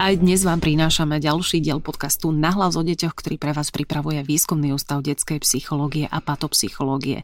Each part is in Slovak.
Aj dnes vám prinášame ďalší diel podcastu Nahlas o deťoch, ktorý pre vás pripravuje Výskumný ústav detskej psychológie a patopsychológie.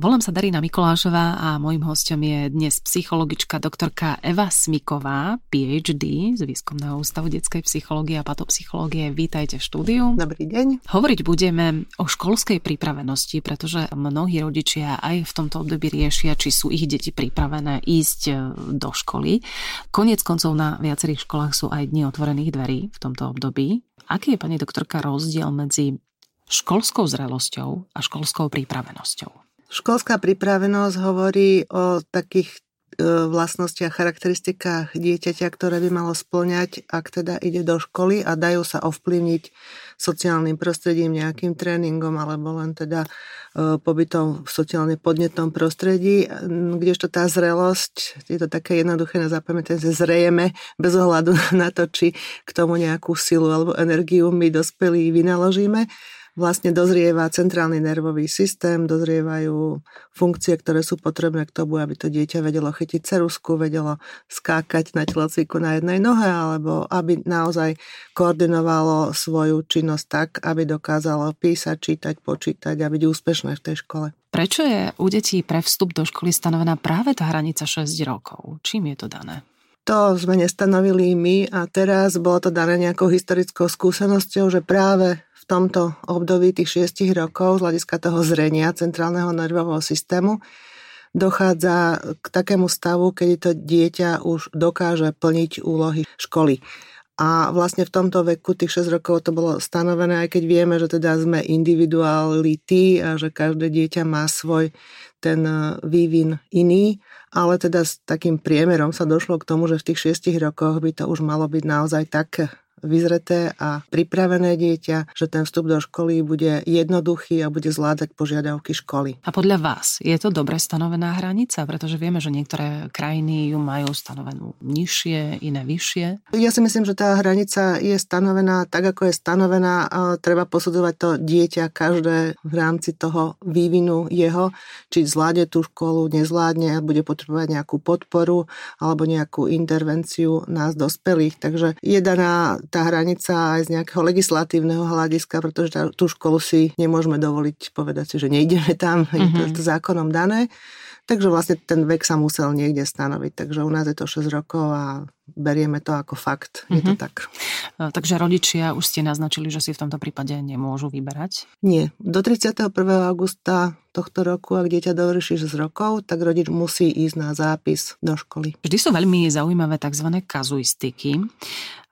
Volám sa Darina Mikolášová a môjim hostom je dnes psychologička doktorka Eva Smiková, PhD z Výskumného ústavu detskej psychológie a patopsychológie. Vítajte v štúdiu. Dobrý deň. Hovoriť budeme o školskej pripravenosti, pretože mnohí rodičia aj v tomto období riešia, či sú ich deti pripravené ísť e, do školy. Konec koncov na viacerých školách sú aj dni otvorených dverí v tomto období. Aký je, pani doktorka, rozdiel medzi školskou zrelosťou a školskou pripravenosťou? Školská pripravenosť hovorí o takých vlastnostiach, charakteristikách dieťaťa, ktoré by malo splňať, ak teda ide do školy a dajú sa ovplyvniť sociálnym prostredím, nejakým tréningom alebo len teda e, pobytom v sociálne podnetnom prostredí, kdežto tá zrelosť, je to také jednoduché na zapamätanie, že zrejeme bez ohľadu na to, či k tomu nejakú silu alebo energiu my dospelí vynaložíme vlastne dozrieva centrálny nervový systém, dozrievajú funkcie, ktoré sú potrebné k tomu, aby to dieťa vedelo chytiť cerusku, vedelo skákať na telocviku na jednej nohe, alebo aby naozaj koordinovalo svoju činnosť tak, aby dokázalo písať, čítať, počítať a byť úspešné v tej škole. Prečo je u detí pre vstup do školy stanovená práve tá hranica 6 rokov? Čím je to dané? To sme nestanovili my a teraz bolo to dané nejakou historickou skúsenosťou, že práve v tomto období tých 6 rokov z hľadiska toho zrenia centrálneho nervového systému dochádza k takému stavu, kedy to dieťa už dokáže plniť úlohy školy. A vlastne v tomto veku, tých 6 rokov, to bolo stanovené, aj keď vieme, že teda sme individuality a že každé dieťa má svoj ten e, vývin iný, ale teda s takým priemerom sa došlo k tomu, že v tých 6 rokoch by to už malo byť naozaj tak vyzreté a pripravené dieťa, že ten vstup do školy bude jednoduchý a bude zvládať požiadavky školy. A podľa vás je to dobre stanovená hranica? Pretože vieme, že niektoré krajiny ju majú stanovenú nižšie, iné vyššie. Ja si myslím, že tá hranica je stanovená tak, ako je stanovená. Treba posudzovať to dieťa každé v rámci toho vývinu jeho, či zvládne tú školu, nezvládne, bude potrebovať nejakú podporu alebo nejakú intervenciu nás dospelých. Takže je daná tá hranica aj z nejakého legislatívneho hľadiska, pretože tá, tú školu si nemôžeme dovoliť povedať si, že nejdeme tam, mm-hmm. je to, mhm. to zákonom dané. Takže vlastne ten vek sa musel niekde stanoviť. Takže u nás je to 6 rokov a berieme to ako fakt. Je mm-hmm. to mhm. tak. Takže rodičia už ste naznačili, že si v tomto prípade nemôžu vyberať? Nie. Do 31. augusta tohto roku, ak dieťa dovrší 6 rokov, tak rodič musí ísť na zápis do školy. Vždy sú veľmi zaujímavé tzv. kazuistiky.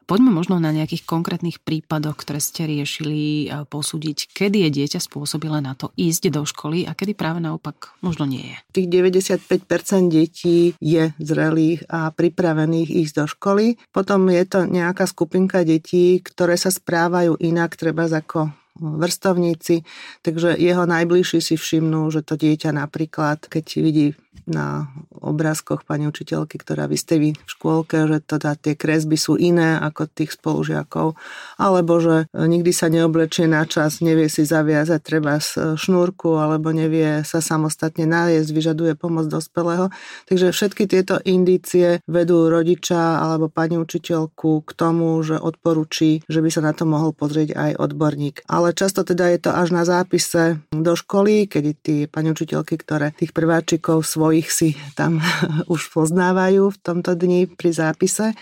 Poďme možno na nejakých konkrétnych prípadoch, ktoré ste riešili, posúdiť, kedy je dieťa spôsobilé na to ísť do školy a kedy práve naopak možno nie je. Tých 95% detí je zrelých a pripravených ísť do školy. Potom je to nejaká skupinka detí, ktoré sa správajú inak, treba ako vrstovníci, takže jeho najbližší si všimnú, že to dieťa napríklad, keď vidí na obrázkoch pani učiteľky, ktorá vystaví v škôlke, že teda tie kresby sú iné ako tých spolužiakov, alebo že nikdy sa neoblečie na čas, nevie si zaviazať treba šnúrku, alebo nevie sa samostatne nájsť, vyžaduje pomoc dospelého. Takže všetky tieto indície vedú rodiča alebo pani učiteľku k tomu, že odporúči, že by sa na to mohol pozrieť aj odborník. Ale často teda je to až na zápise do školy, kedy tí pani učiteľky, ktoré tých prváčikov svoj svojich si tam už poznávajú v tomto dni pri zápise,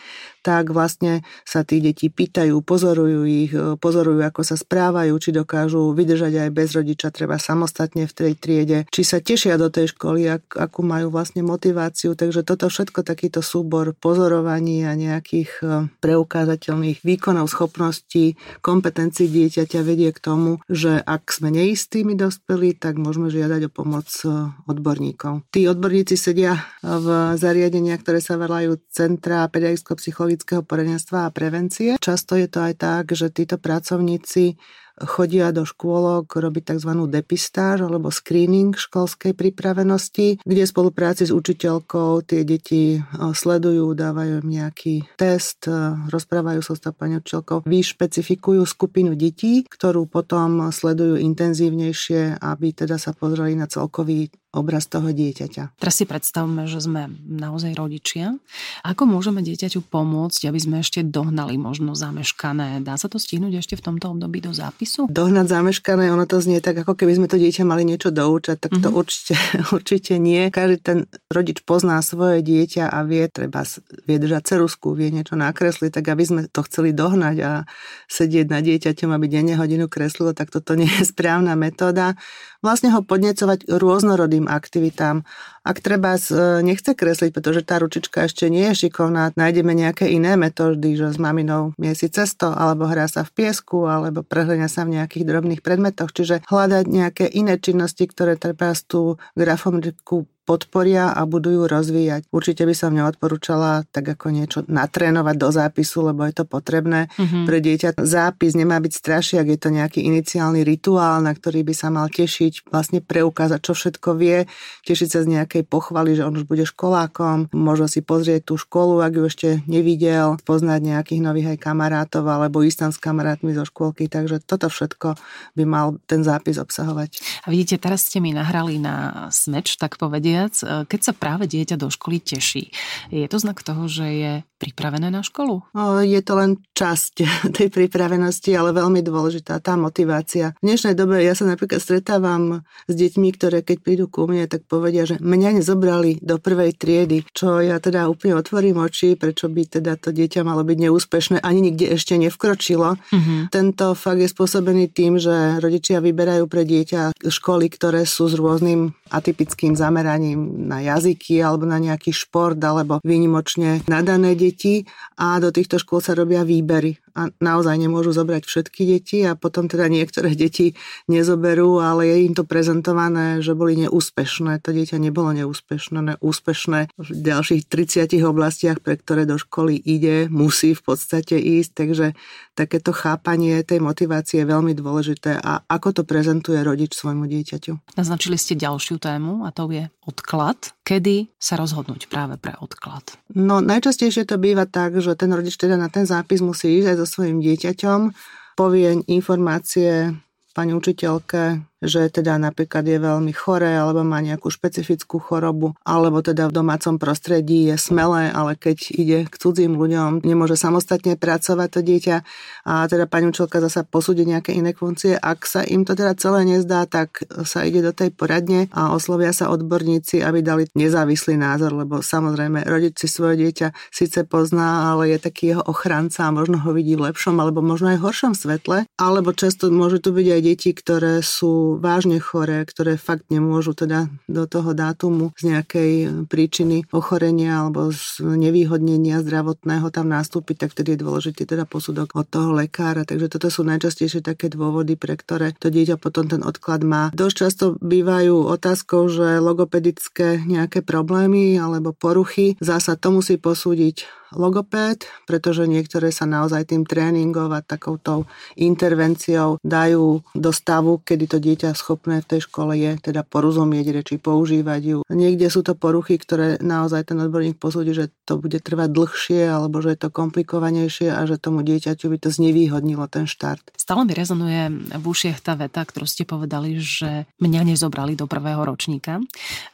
tak vlastne sa tí deti pýtajú, pozorujú ich, e, pozorujú, ako sa správajú, či dokážu vydržať aj bez rodiča, treba samostatne v tej triede, či sa tešia do tej školy, ak, akú majú vlastne motiváciu. Takže toto všetko takýto súbor pozorovaní a nejakých e, preukázateľných výkonov, schopností, kompetencií dieťaťa vedie k tomu, že ak sme neistými dospelí, tak môžeme žiadať o pomoc e, odborníkov. Tí odborníci sedia v zariadeniach, ktoré sa volajú Centra pedagogicko-psychologického poradenstva a prevencie. Často je to aj tak, že títo pracovníci chodia do škôlok robiť tzv. depistáž alebo screening školskej pripravenosti, kde v spolupráci s učiteľkou tie deti sledujú, dávajú im nejaký test, rozprávajú sa s pani učiteľkou, vyšpecifikujú skupinu detí, ktorú potom sledujú intenzívnejšie, aby teda sa pozreli na celkový obraz toho dieťaťa. Teraz si predstavme, že sme naozaj rodičia. Ako môžeme dieťaťu pomôcť, aby sme ešte dohnali možno zameškané? Dá sa to stihnúť ešte v tomto období do zápisu? Dohnať zameškané, ono to znie tak, ako keby sme to dieťa mali niečo doučať, tak to mm-hmm. určite, určite nie. Každý ten rodič pozná svoje dieťa a vie, treba vie držať cerusku, vie niečo nakresliť, tak aby sme to chceli dohnať a sedieť na dieťaťom, aby denne hodinu kreslilo, tak toto nie je správna metóda vlastne ho podnecovať rôznorodým aktivitám. Ak treba e, nechce kresliť, pretože tá ručička ešte nie je šikovná, nájdeme nejaké iné metódy, že s maminou miesi cesto, alebo hrá sa v piesku, alebo prehlenia sa v nejakých drobných predmetoch. Čiže hľadať nejaké iné činnosti, ktoré treba tú grafometriku podporia a budú ju rozvíjať. Určite by som neodporúčala tak ako niečo natrénovať do zápisu, lebo je to potrebné mm-hmm. pre dieťa. Zápis nemá byť strašiak, je to nejaký iniciálny rituál, na ktorý by sa mal tešiť, vlastne preukázať, čo všetko vie, tešiť sa z nejakej pochvaly, že on už bude školákom, možno si pozrieť tú školu, ak ju ešte nevidel, poznať nejakých nových aj kamarátov alebo ísť tam s kamarátmi zo škôlky, takže toto všetko by mal ten zápis obsahovať. A vidíte, teraz ste mi nahrali na smeč, tak povedia, viac, e, keď sa práve dieťa do školy teší. Je to znak toho, že je pripravené na školu? Je to len časť tej pripravenosti, ale veľmi dôležitá tá motivácia. V dnešnej dobe ja sa napríklad stretávam s deťmi, ktoré keď prídu ku mne, tak povedia, že mňa nezobrali do prvej triedy, čo ja teda úplne otvorím oči, prečo by teda to dieťa malo byť neúspešné, ani nikde ešte nevkročilo. Uh-huh. Tento fakt je spôsobený tým, že rodičia vyberajú pre dieťa školy, ktoré sú s rôznym atypickým zameraním na jazyky alebo na nejaký šport alebo výnimočne nadané deti a do týchto škôl sa robia výbery a naozaj nemôžu zobrať všetky deti a potom teda niektoré deti nezoberú, ale je im to prezentované, že boli neúspešné. To dieťa nebolo neúspešné, neúspešné v ďalších 30 oblastiach, pre ktoré do školy ide, musí v podstate ísť, takže takéto chápanie tej motivácie je veľmi dôležité a ako to prezentuje rodič svojmu dieťaťu. Naznačili ste ďalšiu tému a to je odklad. Kedy sa rozhodnúť práve pre odklad? No najčastejšie to býva tak, že ten rodič teda na ten zápis musí ísť aj so svojím dieťaťom, povie informácie pani učiteľke, že teda napríklad je veľmi choré alebo má nejakú špecifickú chorobu, alebo teda v domácom prostredí je smelé, ale keď ide k cudzím ľuďom, nemôže samostatne pracovať to dieťa a teda pani učiteľka zasa posúdi nejaké iné funkcie. Ak sa im to teda celé nezdá, tak sa ide do tej poradne a oslovia sa odborníci, aby dali nezávislý názor, lebo samozrejme rodič si svoje dieťa síce pozná, ale je taký jeho ochranca a možno ho vidí v lepšom alebo možno aj horšom svetle, alebo často môžu tu byť aj deti, ktoré sú vážne choré, ktoré fakt nemôžu teda do toho dátumu z nejakej príčiny ochorenia alebo z nevýhodnenia zdravotného tam nastúpiť, tak vtedy je dôležitý teda posudok od toho lekára. Takže toto sú najčastejšie také dôvody, pre ktoré to dieťa potom ten odklad má. Dosť často bývajú otázkou, že logopedické nejaké problémy alebo poruchy, zasa to musí posúdiť logopéd, pretože niektoré sa naozaj tým tréningom a takouto intervenciou dajú do stavu, kedy to dieťa schopné v tej škole je teda porozumieť reči, používať ju. Niekde sú to poruchy, ktoré naozaj ten odborník posúdi, že to bude trvať dlhšie alebo že je to komplikovanejšie a že tomu dieťaťu by to znevýhodnilo ten štart. Stále mi rezonuje v ušiach tá veta, ktorú ste povedali, že mňa nezobrali do prvého ročníka.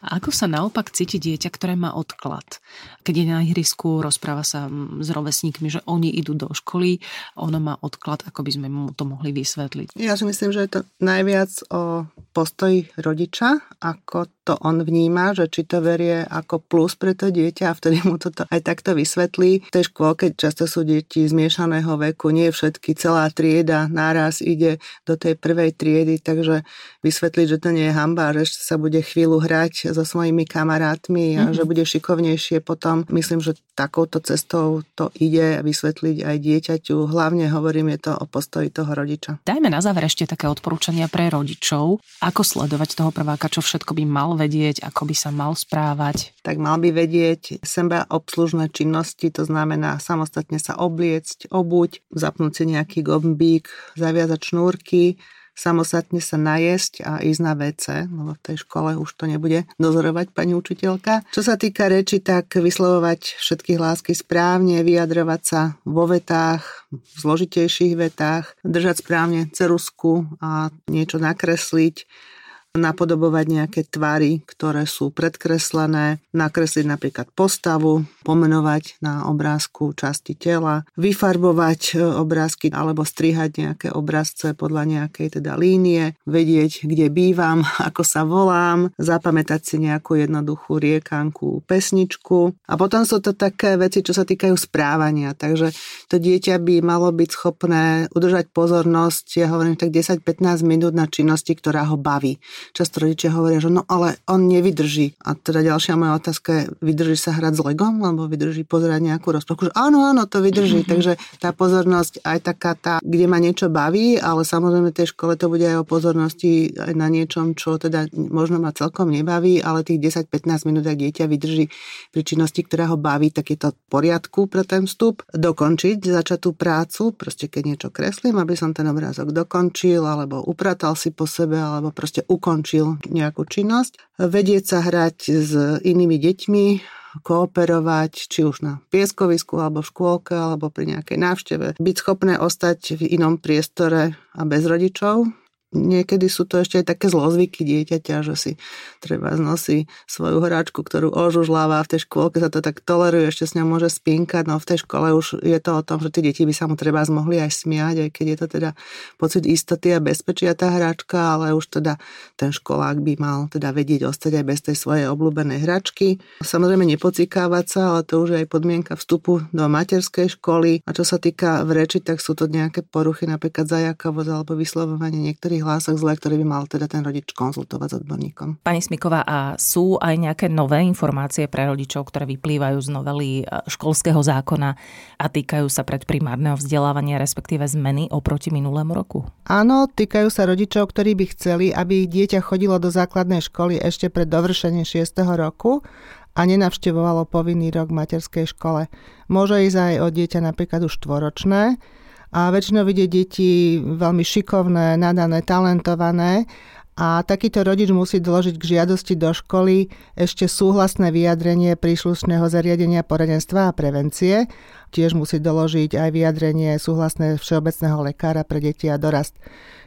Ako sa naopak cíti dieťa, ktoré má odklad? Keď je na ihrisku, rozpráva sa s rovesníkmi, že oni idú do školy, ono má odklad, ako by sme mu to mohli vysvetliť. Ja si myslím, že je to najviac o postoji rodiča, ako to on vníma, že či to verie ako plus pre to dieťa a vtedy mu toto aj takto vysvetlí. V tej škôlke často sú deti zmiešaného veku, nie všetky, celá trieda náraz ide do tej prvej triedy, takže vysvetliť, že to nie je hamba, že sa bude chvíľu hrať so svojimi kamarátmi a mm-hmm. že bude šikovnejšie potom. Myslím, že takouto cestou to ide vysvetliť aj dieťaťu. Hlavne hovorím, je to o postoji toho rodiča. Dajme na záver ešte také odporúčania pre rodičov, ako sledovať toho prváka, čo všetko by mal vedieť, ako by sa mal správať? Tak mal by vedieť seba obslužné činnosti, to znamená samostatne sa obliecť, obuť, zapnúť si nejaký gombík, zaviazať šnúrky, samostatne sa najesť a ísť na WC, lebo v tej škole už to nebude dozorovať pani učiteľka. Čo sa týka reči, tak vyslovovať všetky hlásky správne, vyjadrovať sa vo vetách, v zložitejších vetách, držať správne cerusku a niečo nakresliť napodobovať nejaké tvary, ktoré sú predkreslené, nakresliť napríklad postavu, pomenovať na obrázku časti tela, vyfarbovať e, obrázky alebo strihať nejaké obrazce podľa nejakej teda línie, vedieť, kde bývam, ako sa volám, zapamätať si nejakú jednoduchú riekanku, pesničku. A potom sú to také veci, čo sa týkajú správania. Takže to dieťa by malo byť schopné udržať pozornosť, ja hovorím tak 10-15 minút na činnosti, ktorá ho baví. Často rodičia hovoria, že no ale on nevydrží. A teda ďalšia moja otázka je, vydrží sa hrať s legom, alebo vydrží pozerať nejakú rozprávku? Že áno, áno, to vydrží. Mm-hmm. Takže tá pozornosť aj taká tá, kde ma niečo baví, ale samozrejme v tej škole to bude aj o pozornosti aj na niečom, čo teda možno ma celkom nebaví, ale tých 10-15 minút, ak dieťa vydrží pri činnosti, ktorá ho baví, tak je to v poriadku pre ten vstup. Dokončiť začatú prácu, proste keď niečo kreslím, aby som ten obrázok dokončil, alebo upratal si po sebe, alebo proste ukončil ukončil nejakú činnosť. Vedieť sa hrať s inými deťmi, kooperovať, či už na pieskovisku, alebo v škôlke, alebo pri nejakej návšteve. Byť schopné ostať v inom priestore a bez rodičov, niekedy sú to ešte aj také zlozvyky dieťaťa, že si treba znosí svoju hráčku, ktorú ožužláva v tej škôlke sa to tak toleruje, ešte s ňou môže spinkať, no v tej škole už je to o tom, že tie deti by sa mu treba zmohli aj smiať, aj keď je to teda pocit istoty a bezpečia tá hráčka, ale už teda ten školák by mal teda vedieť ostať aj bez tej svojej obľúbenej hračky. Samozrejme nepocikávať sa, ale to už je aj podmienka vstupu do materskej školy. A čo sa týka v tak sú to nejaké poruchy, napríklad zajakavosť alebo vyslovovanie niektorých hlások zle, ktoré by mal teda ten rodič konzultovať s odborníkom. Pani Smiková, a sú aj nejaké nové informácie pre rodičov, ktoré vyplývajú z novely e, školského zákona a týkajú sa predprimárneho vzdelávania, respektíve zmeny oproti minulému roku? Áno, týkajú sa rodičov, ktorí by chceli, aby ich dieťa chodilo do základnej školy ešte pred dovršením 6. roku a nenavštevovalo povinný rok v materskej škole. Môže ísť aj o dieťa napríklad už štvoročné, a väčšinou vidie deti veľmi šikovné, nadané, talentované a takýto rodič musí doložiť k žiadosti do školy ešte súhlasné vyjadrenie príslušného zariadenia poradenstva a prevencie. Tiež musí doložiť aj vyjadrenie súhlasné všeobecného lekára pre deti a dorast.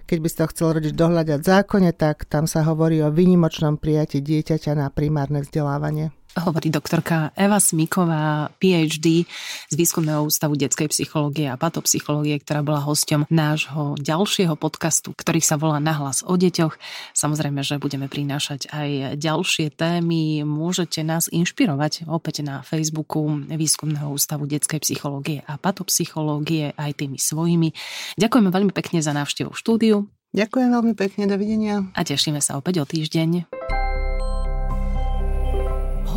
Keď by si to chcel rodič dohľadať v zákone, tak tam sa hovorí o výnimočnom prijati dieťaťa na primárne vzdelávanie hovorí doktorka Eva Smiková, PhD z Výskumného ústavu detskej psychológie a patopsychológie, ktorá bola hosťom nášho ďalšieho podcastu, ktorý sa volá Nahlas o deťoch. Samozrejme, že budeme prinášať aj ďalšie témy. Môžete nás inšpirovať opäť na Facebooku Výskumného ústavu detskej psychológie a patopsychológie aj tými svojimi. Ďakujeme veľmi pekne za návštevu štúdiu. Ďakujem veľmi pekne, dovidenia. A tešíme sa opäť o týždeň.